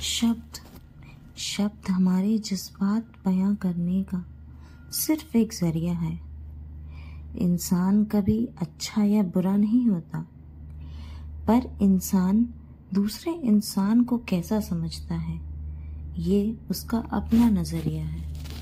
शब्द शब्द हमारे जज्बात बयां करने का सिर्फ़ एक ज़रिया है। इंसान कभी अच्छा या बुरा नहीं होता, पर इंसान दूसरे इंसान को कैसा समझता है, ये उसका अपना नज़रिया है।